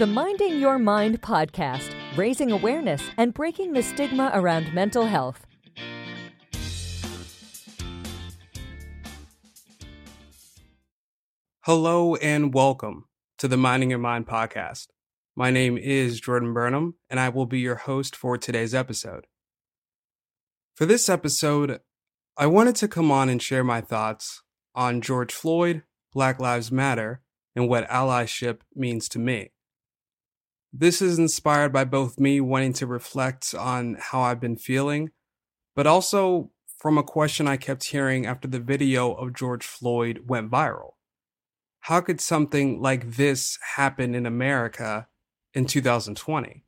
the Minding Your Mind podcast, raising awareness and breaking the stigma around mental health. Hello and welcome to the Minding Your Mind podcast. My name is Jordan Burnham, and I will be your host for today's episode. For this episode, I wanted to come on and share my thoughts on George Floyd, Black Lives Matter, and what allyship means to me. This is inspired by both me wanting to reflect on how I've been feeling, but also from a question I kept hearing after the video of George Floyd went viral. How could something like this happen in America in 2020?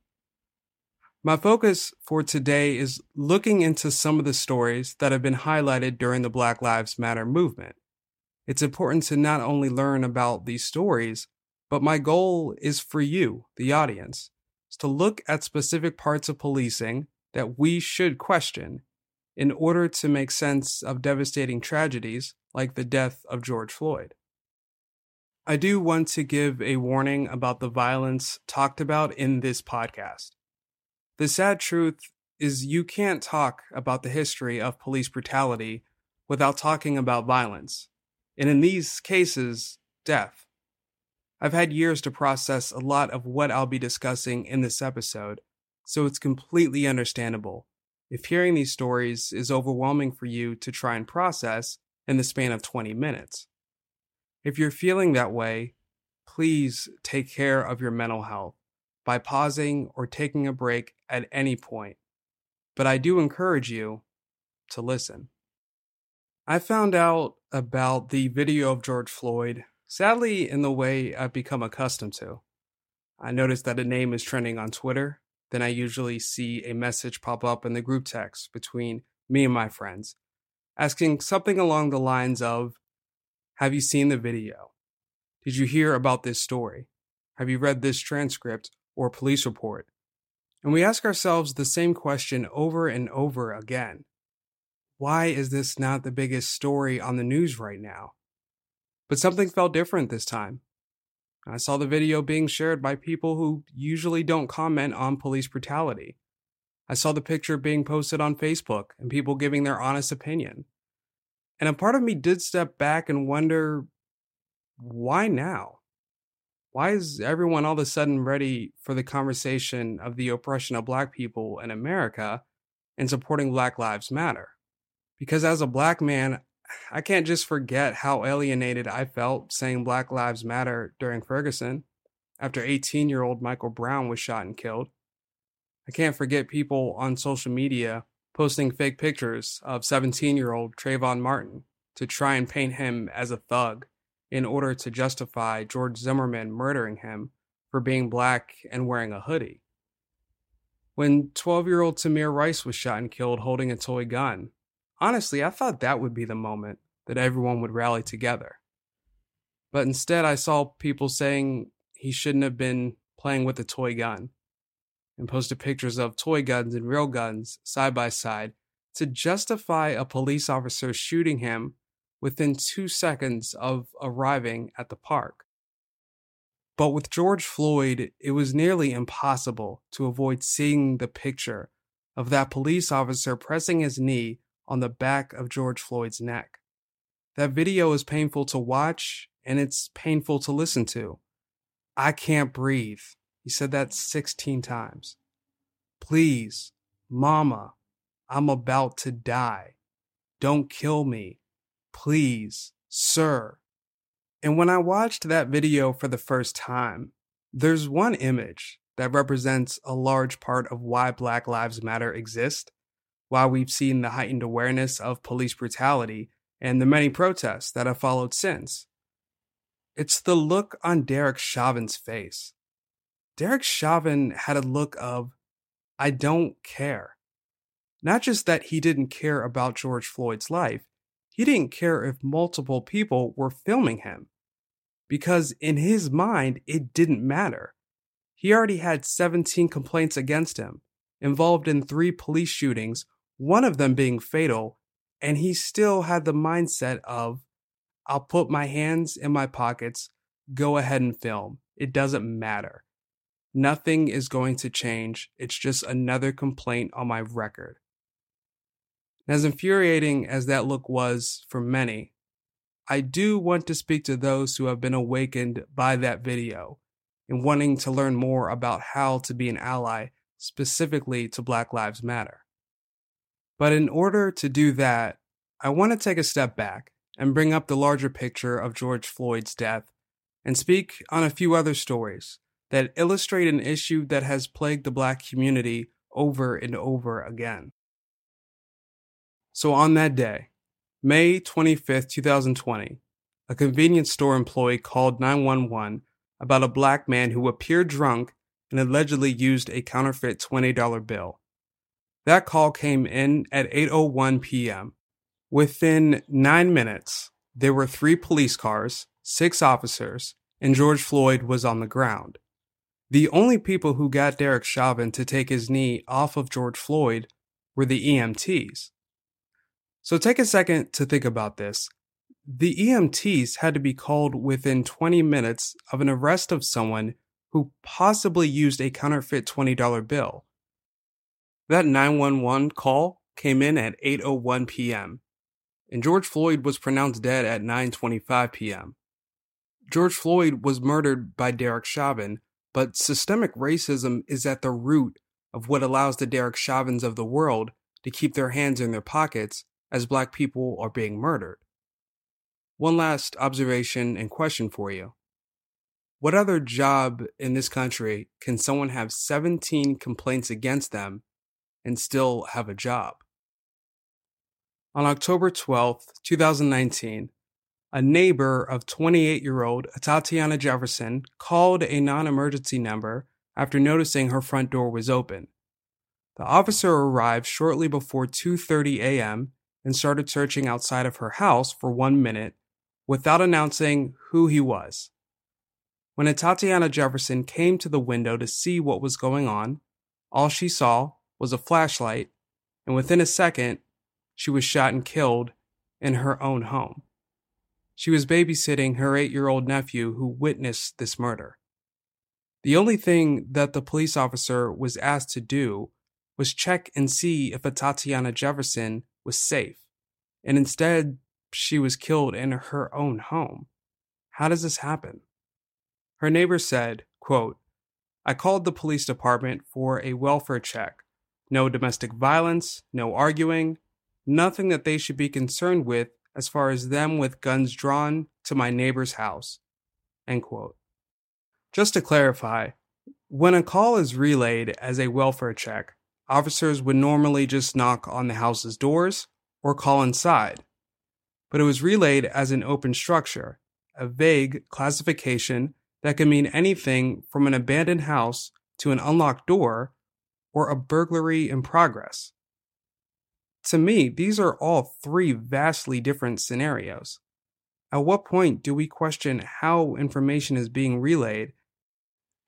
My focus for today is looking into some of the stories that have been highlighted during the Black Lives Matter movement. It's important to not only learn about these stories, but my goal is for you, the audience, is to look at specific parts of policing that we should question in order to make sense of devastating tragedies like the death of George Floyd. I do want to give a warning about the violence talked about in this podcast. The sad truth is you can't talk about the history of police brutality without talking about violence, and in these cases, death. I've had years to process a lot of what I'll be discussing in this episode, so it's completely understandable if hearing these stories is overwhelming for you to try and process in the span of 20 minutes. If you're feeling that way, please take care of your mental health by pausing or taking a break at any point. But I do encourage you to listen. I found out about the video of George Floyd sadly, in the way I've become accustomed to. I notice that a name is trending on Twitter, then I usually see a message pop up in the group text between me and my friends, asking something along the lines of Have you seen the video? Did you hear about this story? Have you read this transcript or police report? And we ask ourselves the same question over and over again. Why is this not the biggest story on the news right now? But something felt different this time. I saw the video being shared by people who usually don't comment on police brutality. I saw the picture being posted on Facebook and people giving their honest opinion. And a part of me did step back and wonder why now? Why is everyone all of a sudden ready for the conversation of the oppression of black people in America and supporting Black Lives Matter? Because as a black man, I can't just forget how alienated I felt saying Black Lives Matter during Ferguson after 18 year old Michael Brown was shot and killed. I can't forget people on social media posting fake pictures of 17 year old Trayvon Martin to try and paint him as a thug in order to justify George Zimmerman murdering him for being black and wearing a hoodie. When 12 year old Tamir Rice was shot and killed holding a toy gun, Honestly, I thought that would be the moment that everyone would rally together. But instead, I saw people saying he shouldn't have been playing with a toy gun and posted pictures of toy guns and real guns side by side to justify a police officer shooting him within two seconds of arriving at the park. But with George Floyd, it was nearly impossible to avoid seeing the picture of that police officer pressing his knee on the back of George Floyd's neck. That video is painful to watch and it's painful to listen to. I can't breathe. He said that 16 times. Please, Mama, I'm about to die. Don't kill me. Please, sir. And when I watched that video for the first time, there's one image that represents a large part of why Black Lives Matter exist while we've seen the heightened awareness of police brutality and the many protests that have followed since. It's the look on Derek Chauvin's face. Derek Chauvin had a look of, I don't care. Not just that he didn't care about George Floyd's life, he didn't care if multiple people were filming him. Because in his mind, it didn't matter. He already had 17 complaints against him, involved in three police shootings one of them being fatal, and he still had the mindset of, I'll put my hands in my pockets, go ahead and film. It doesn't matter. nothing is going to change. It's just another complaint on my record. As infuriating as that look was for many, I do want to speak to those who have been awakened by that video and wanting to learn more about how to be an ally specifically to Black Lives Matter. But in order to do that, I want to take a step back and bring up the larger picture of George Floyd's death and speak on a few other stories that illustrate an issue that has plagued the Black community over and over again. So, on that day, May 25th, 2020, a convenience store employee called 911 about a black man who appeared drunk and allegedly used a counterfeit $20 bill. That call came in at 8:01 p.m. Within 9 minutes, there were 3 police cars, 6 officers, and George Floyd was on the ground. The only people who got Derek Chauvin to take his knee off of George Floyd were the EMTs. So take a second to think about this. The EMTs had to be called within 20 minutes of an arrest of someone who possibly used a counterfeit $20 bill. That 911 call came in at 8:01 p.m. and George Floyd was pronounced dead at 9:25 p.m. George Floyd was murdered by Derek Chauvin, but systemic racism is at the root of what allows the Derek Chauvins of the world to keep their hands in their pockets as black people are being murdered. One last observation and question for you. What other job in this country can someone have 17 complaints against them and still have a job? On October 12, 2019, a neighbor of 28 year old Tatiana Jefferson called a non emergency number after noticing her front door was open. The officer arrived shortly before 2:30 a.m and started searching outside of her house for one minute without announcing who he was. When Tatiana Jefferson came to the window to see what was going on, all she saw was a flashlight, and within a second, she was shot and killed in her own home. She was babysitting her eight year old nephew who witnessed this murder. The only thing that the police officer was asked to do was check and see if Atatiana Jefferson was safe, and instead she was killed in her own home. How does this happen? Her neighbor said, quote, I called the police department for a welfare check. No domestic violence, no arguing, nothing that they should be concerned with as far as them with guns drawn to my neighbor's house. Just to clarify, when a call is relayed as a welfare check, officers would normally just knock on the house's doors or call inside. But it was relayed as an open structure, a vague classification that could mean anything from an abandoned house to an unlocked door or a burglary in progress. To me, these are all three vastly different scenarios. At what point do we question how information is being relayed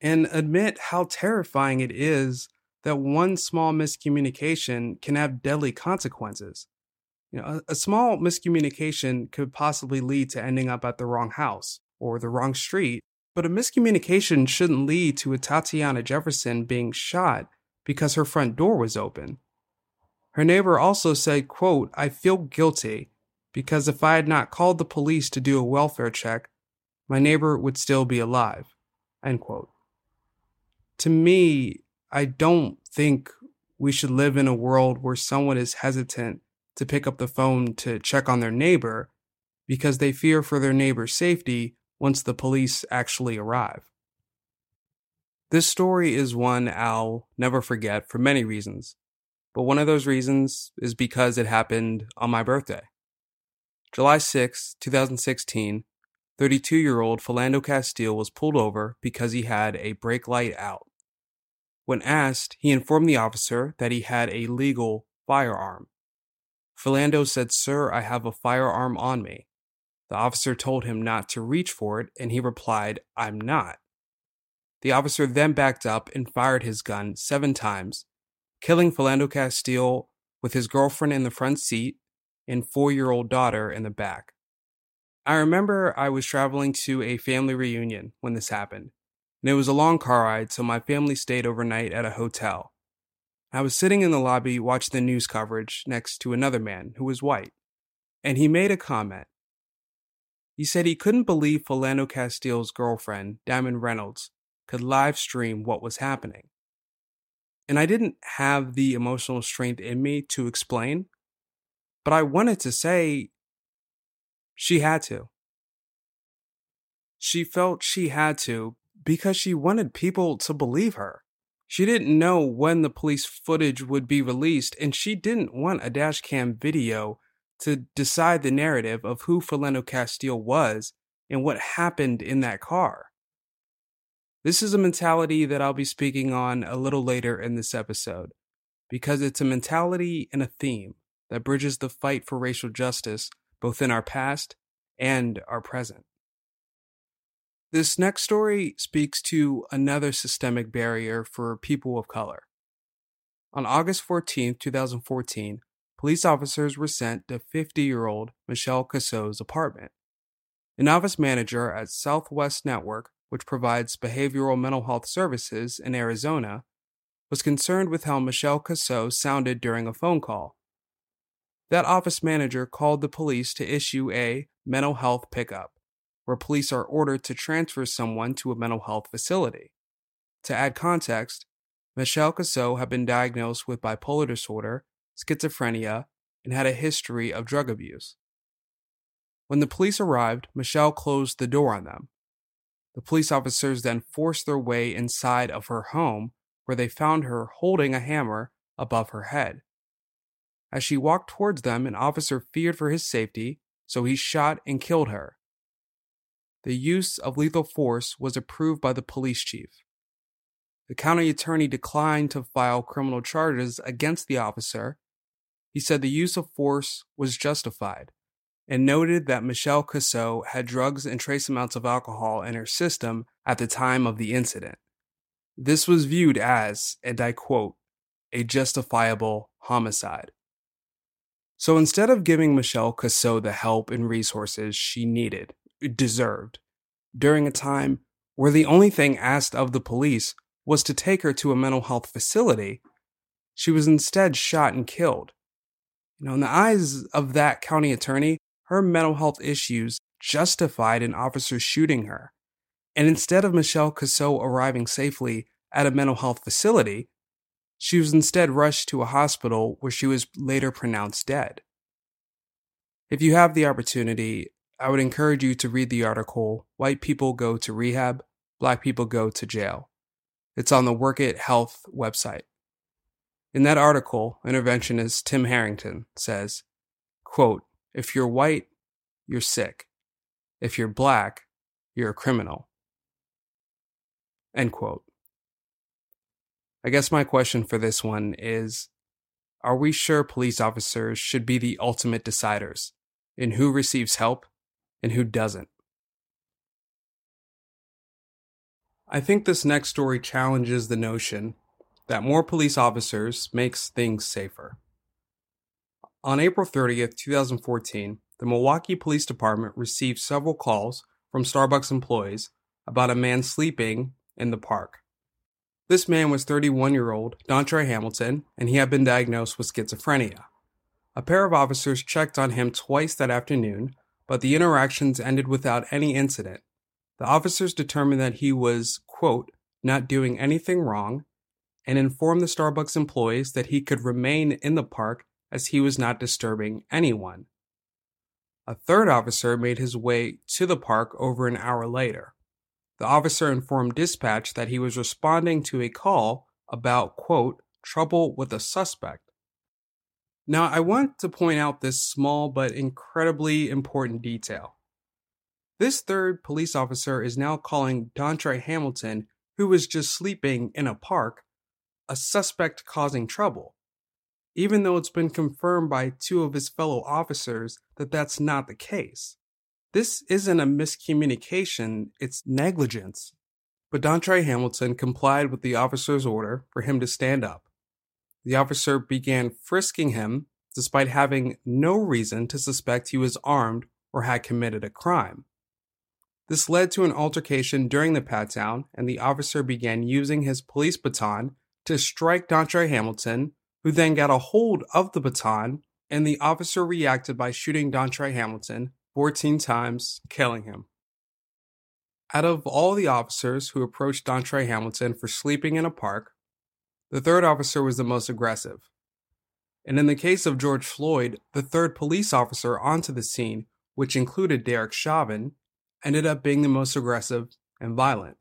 and admit how terrifying it is that one small miscommunication can have deadly consequences. You know, a, a, small miscommunication could possibly lead to ending up at the wrong house or the wrong street, but a miscommunication shouldn't lead to Atatiana Jefferson being shot because her front door was open. Her neighbor also said, quote, I feel guilty because if I had not called the police to do a welfare check, my neighbor would still be alive. End quote. To me, I don't think we should live in a world where someone is hesitant to pick up the phone to check on their neighbor because they fear for their neighbor's safety once the police actually arrive. This story is one I'll never forget for many reasons, but one of those reasons is because it happened on my birthday. July 6, 2016, 32 year old Philando Castile was pulled over because he had a brake light out. When asked, he informed the officer that he had a legal firearm. Philando said, Sir, I have a firearm on me. The officer told him not to reach for it, and he replied, I'm not. The officer then backed up and fired his gun seven times, killing Philando Castile with his girlfriend in the front seat and four year old daughter in the back. I remember I was traveling to a family reunion when this happened, and it was a long car ride, so my family stayed overnight at a hotel. I was sitting in the lobby watching the news coverage next to another man who was white, and he made a comment. He said he couldn't believe Philando Castile's girlfriend, Diamond Reynolds, could live stream what was happening. And I didn't have the emotional strength in me to explain, but I wanted to say she had to. She felt she had to because she wanted people to believe her. She didn't know when the police footage would be released, and she didn't want a dashcam video to decide the narrative of who Philando Castile was and what happened in that car. This is a mentality that I'll be speaking on a little later in this episode, because it's a mentality and a theme that bridges the fight for racial justice both in our past and our present. This next story speaks to another systemic barrier for people of color. On August 14, 2014, police officers were sent to 50 year old Michelle Cusseaux's apartment. An office manager at Southwest Network, which provides behavioral mental health services in Arizona, was concerned with how Michelle Cusseaux sounded during a phone call. That office manager called the police to issue a mental health pickup, where police are ordered to transfer someone to a mental health facility. To add context, Michelle Cusseaux had been diagnosed with bipolar disorder schizophrenia, and had a history of drug abuse. When the police arrived, Michelle closed the door on them. The police officers then forced their way inside of her home, where they found her holding a hammer above her head. As she walked towards them, an officer feared for his safety, so he shot and killed her. The use of lethal force was approved by the police chief. The county attorney declined to file criminal charges against the officer he said the use of force was justified and noted that Michelle Cusseaux had drugs and trace amounts of alcohol in her system at the time of the incident. This was viewed as, and I quote, a justifiable homicide. So instead of giving Michelle Cusseaux the help and resources she needed, deserved, during a time where the only thing asked of the police was to take her to a mental health facility, she was instead shot and killed you know, in the eyes of that county attorney, her mental health issues justified an officer shooting her. And instead of Michelle Cusseaux arriving safely at a mental health facility, she was instead rushed to a hospital where she was later pronounced dead. If you have the opportunity, I would encourage you to read the article White People Go to Rehab, Black People Go to Jail. It's on the Workit Health website. In that article, interventionist Tim Harrington says, quote, if you're white, you're sick. If you're black, you're a criminal. End quote. I guess my question for this one is Are we sure police officers should be the ultimate deciders in who receives help and who doesn't? I think this next story challenges the notion that more police officers makes things safer. On April 30th, 2014, the Milwaukee Police Department received several calls from Starbucks employees about a man sleeping in the park. This man was 31 year old Dontre Hamilton, and he had been diagnosed with schizophrenia. A pair of officers checked on him twice that afternoon, but the interactions ended without any incident. The officers determined that he was, quote, not doing anything wrong and informed the Starbucks employees that he could remain in the park as he was not disturbing anyone. A third officer made his way to the park over an hour later. The officer informed dispatch that he was responding to a call about, quote, trouble with a suspect. Now, I want to point out this small but incredibly important detail. This third police officer is now calling Dontre Hamilton, who was just sleeping in a park, a suspect causing trouble, even though it's been confirmed by two of his fellow officers that that's not the case. This isn't a miscommunication, it's negligence. But Dontre Hamilton complied with the officer's order for him to stand up. The officer began frisking him despite having no reason to suspect he was armed or had committed a crime. This led to an altercation during the pat down, and the officer began using his police baton to strike Dontre Hamilton, who then got a hold of the baton, and the officer reacted by shooting Dontre Hamilton 14 times, killing him. Out of all the officers who approached Dontre Hamilton for sleeping in a park, the third officer was the most aggressive. And in the case of George Floyd, the third police officer onto the scene, which included Derek Chauvin, ended up being the most aggressive and violent.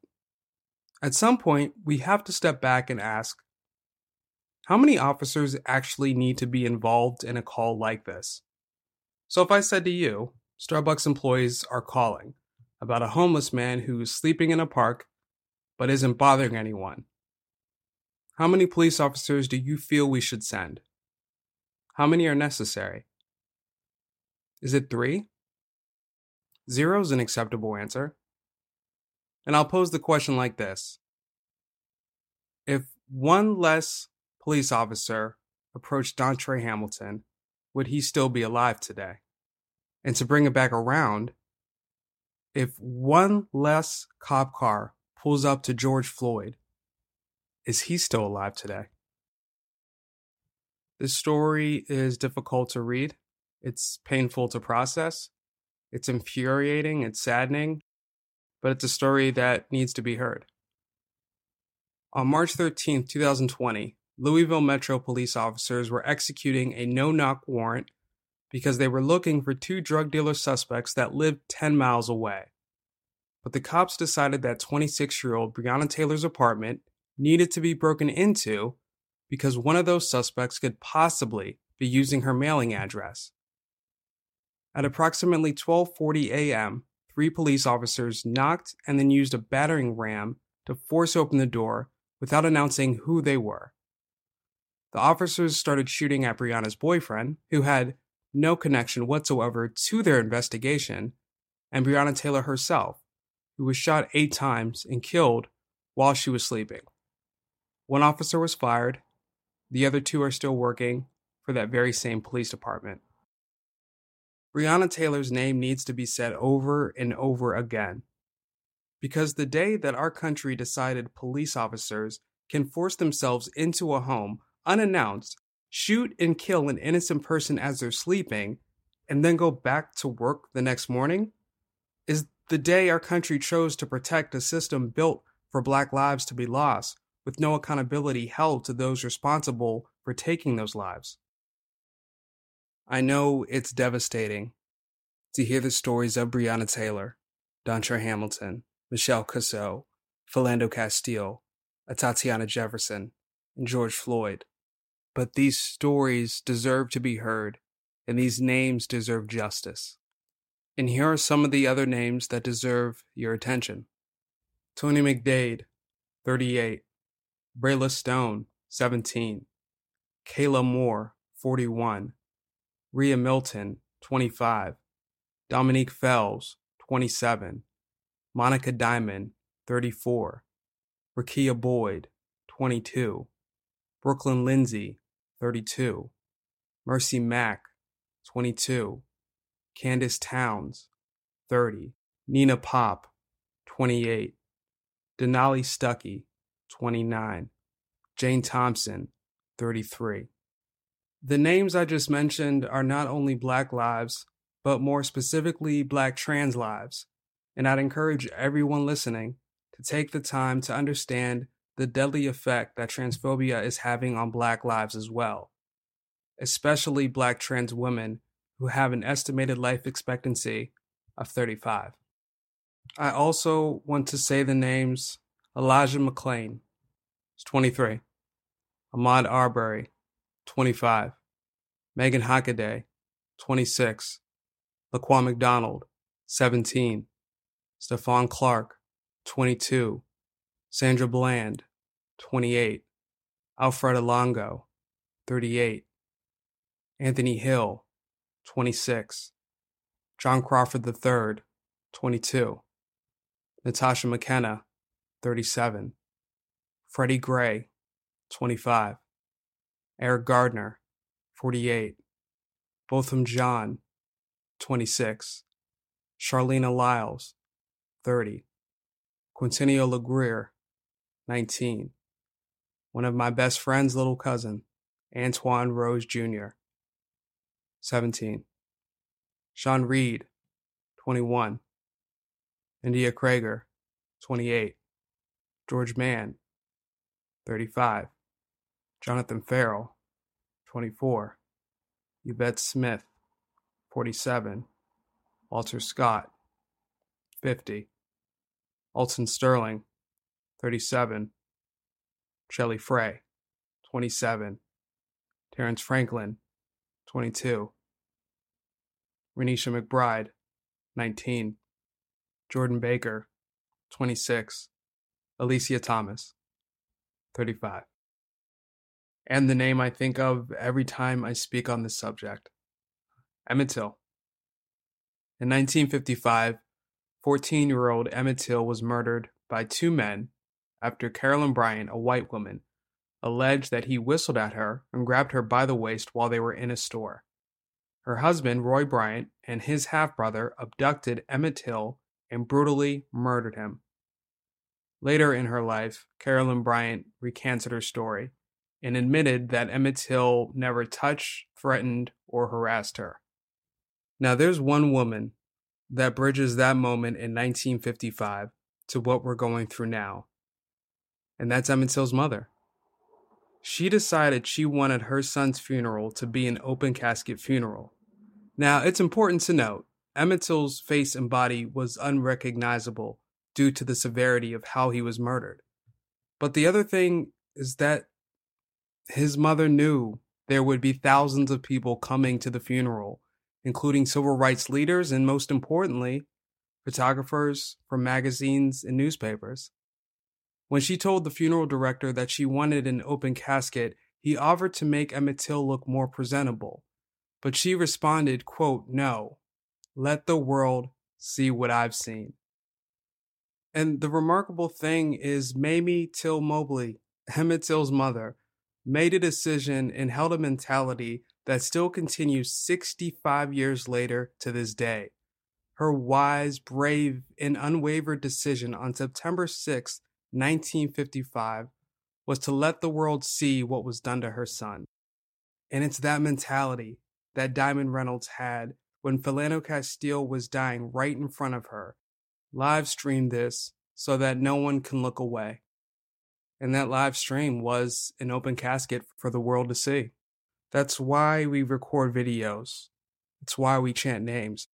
At some point, we have to step back and ask how many officers actually need to be involved in a call like this? So, if I said to you, Starbucks employees are calling about a homeless man who's sleeping in a park but isn't bothering anyone, how many police officers do you feel we should send? How many are necessary? Is it three? Zero is an acceptable answer. And I'll pose the question like this If one less police officer approached Dontre Hamilton, would he still be alive today? And to bring it back around, if one less cop car pulls up to George Floyd, is he still alive today? This story is difficult to read. It's painful to process. It's infuriating. It's saddening. But it's a story that needs to be heard. On March 13, 2020, Louisville Metro police officers were executing a no knock warrant because they were looking for two drug dealer suspects that lived 10 miles away. But the cops decided that 26 year old Breonna Taylor's apartment needed to be broken into because one of those suspects could possibly be using her mailing address. At approximately 12:40 a.m., three police officers knocked and then used a battering ram to force open the door without announcing who they were. The officers started shooting at Breonna's boyfriend, who had no connection whatsoever to their investigation, and Breonna Taylor herself, who was shot eight times and killed while she was sleeping. One officer was fired. The other two are still working for that very same police department. Breonna Taylor's name needs to be said over and over again. Because the day that our country decided police officers can force themselves into a home unannounced, shoot and kill an innocent person as they're sleeping, and then go back to work the next morning, is the day our country chose to protect a system built for Black lives to be lost with no accountability held to those responsible for taking those lives. I know it's devastating to hear the stories of Breonna Taylor, Dontre Hamilton, Michelle Cusseaux, Philando Castile, Atatiana Jefferson, and George Floyd. But these stories deserve to be heard, and these names deserve justice. And here are some of the other names that deserve your attention Tony McDade, 38, Brayla Stone, 17. Kayla Moore, 41. Riah Milton, 25. Dominique Fells, 27. Monika Diamond, 34. Rekia Boyd, 22. Brooklyn Lindsey, 32. Merci Mack, 22. Candace Towns, 30. Nina Pop, 28. Denali Stuckey, 29. Jayne Thompson, 33. The names I just mentioned are not only Black lives, but more specifically Black trans lives. And I'd encourage everyone listening to take the time to understand the deadly effect that transphobia is having on Black lives as well, especially Black trans women who have an estimated life expectancy of 35. I also want to say the names Elijah McClain, 23. Ahmaud Arbery, 25. Megan Hockaday, 26. Laquan McDonald, 17. Stephon Clark, 22. Sandra Bland, 28. Alfred Olango, 38. Anthony Hill, 26. John Crawford III, 22. Natasha McKenna, 37. Freddie Gray, 25. Eric Garner, 48. Botham Jean, 26. Charleena Lyles, 30. Quintonio LeGrier, 19. One of my best friend's little cousin, Antwon Rose Jr., 17. Sean Reed, 21. India Kager, 28. George Mann, 35. Jonathan Ferrell, 24. Yvette Smith, 47. Walter Scott, 50. Alton Sterling, 37. Shelly Frey, 27. Terrence Franklin, 22. Renisha McBride, 19. Jordan Baker, 26. Alesia Thomas, 35. And the name I think of every time I speak on this subject Emmett Till. In 1955, 14 year old Emmett Till was murdered by two men after Carolyn Bryant, a white woman, alleged that he whistled at her and grabbed her by the waist while they were in a store. Her husband, Roy Bryant, and his half brother abducted Emmett Till and brutally murdered him. Later in her life, Carolyn Bryant recanted her story and admitted that Emmett Till never touched, threatened, or harassed her. Now, there's one woman that bridges that moment in 1955 to what we're going through now, and that's Emmett Till's mother. She decided she wanted her son's funeral to be an open casket funeral. Now, it's important to note Emmett Till's face and body was unrecognizable due to the severity of how he was murdered. But the other thing is that his mother knew there would be thousands of people coming to the funeral, including civil rights leaders and, most importantly, photographers from magazines and newspapers. When she told the funeral director that she wanted an open casket, he offered to make Emmett Till look more presentable. But she responded, quote, No, let the world see what I've seen. And the remarkable thing is Mamie Till Mobley, Emmett Till's mother, made a decision and held a mentality that still continues 65 years later to this day. Her wise, brave, and unwavered decision on September 6, 1955, was to let the world see what was done to her son. And it's that mentality that Diamond Reynolds had when Philando Castile was dying right in front of her. Live streamed this so that no one can look away. And that live stream was an open casket for the world to see. That's why we record videos. It's why we chant names.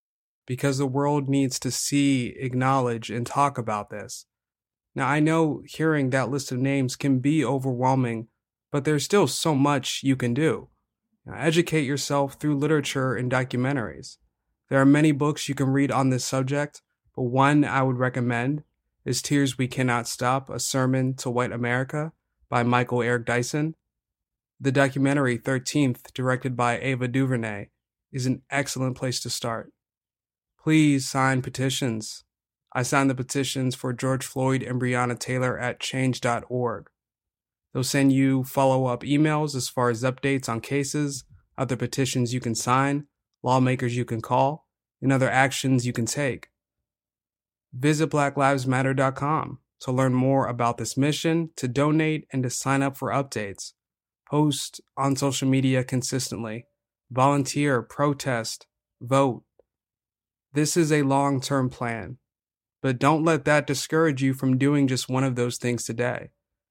Because the world needs to see, acknowledge, and talk about this. Now, I know hearing that list of names can be overwhelming, but there's still so much you can do. Now, educate yourself through literature and documentaries. There are many books you can read on this subject, but one I would recommend is Tears We Cannot Stop, A Sermon to White America by Michael Eric Dyson. The documentary 13th, directed by Ava DuVernay, is an excellent place to start. Please sign petitions. I signed the petitions for George Floyd and Breonna Taylor at change.org. They'll send you follow up emails as far as updates on cases, other petitions you can sign, lawmakers you can call, and other actions you can take. Visit blacklivesmatter.com to learn more about this mission, to donate, and to sign up for updates. Post on social media consistently. Volunteer, protest, vote. This is a long term plan, but don't let that discourage you from doing just one of those things today,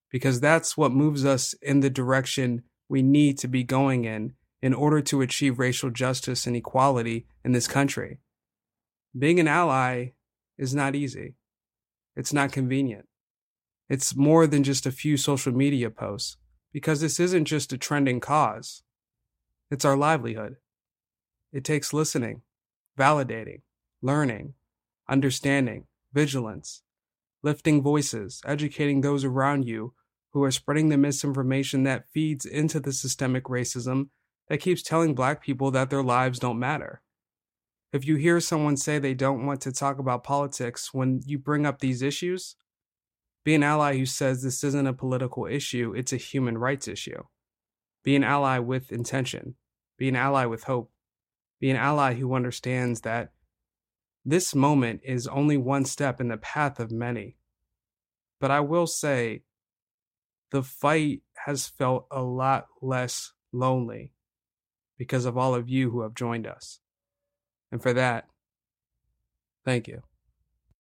because that's what moves us in the direction we need to be going in in order to achieve racial justice and equality in this country. Being an ally is not easy. It's not convenient. It's more than just a few social media posts, because this isn't just a trending cause. It's our livelihood. It takes listening, validating, learning, understanding, vigilance, lifting voices, educating those around you who are spreading the misinformation that feeds into the systemic racism that keeps telling black people that their lives don't matter. If you hear someone say they don't want to talk about politics when you bring up these issues, be an ally who says this isn't a political issue, it's a human rights issue. Be an ally with intention. Be an ally with hope. Be an ally who understands that This moment is only one step in the path of many. But I will say, the fight has felt a lot less lonely because of all of you who have joined us. And for that, thank you.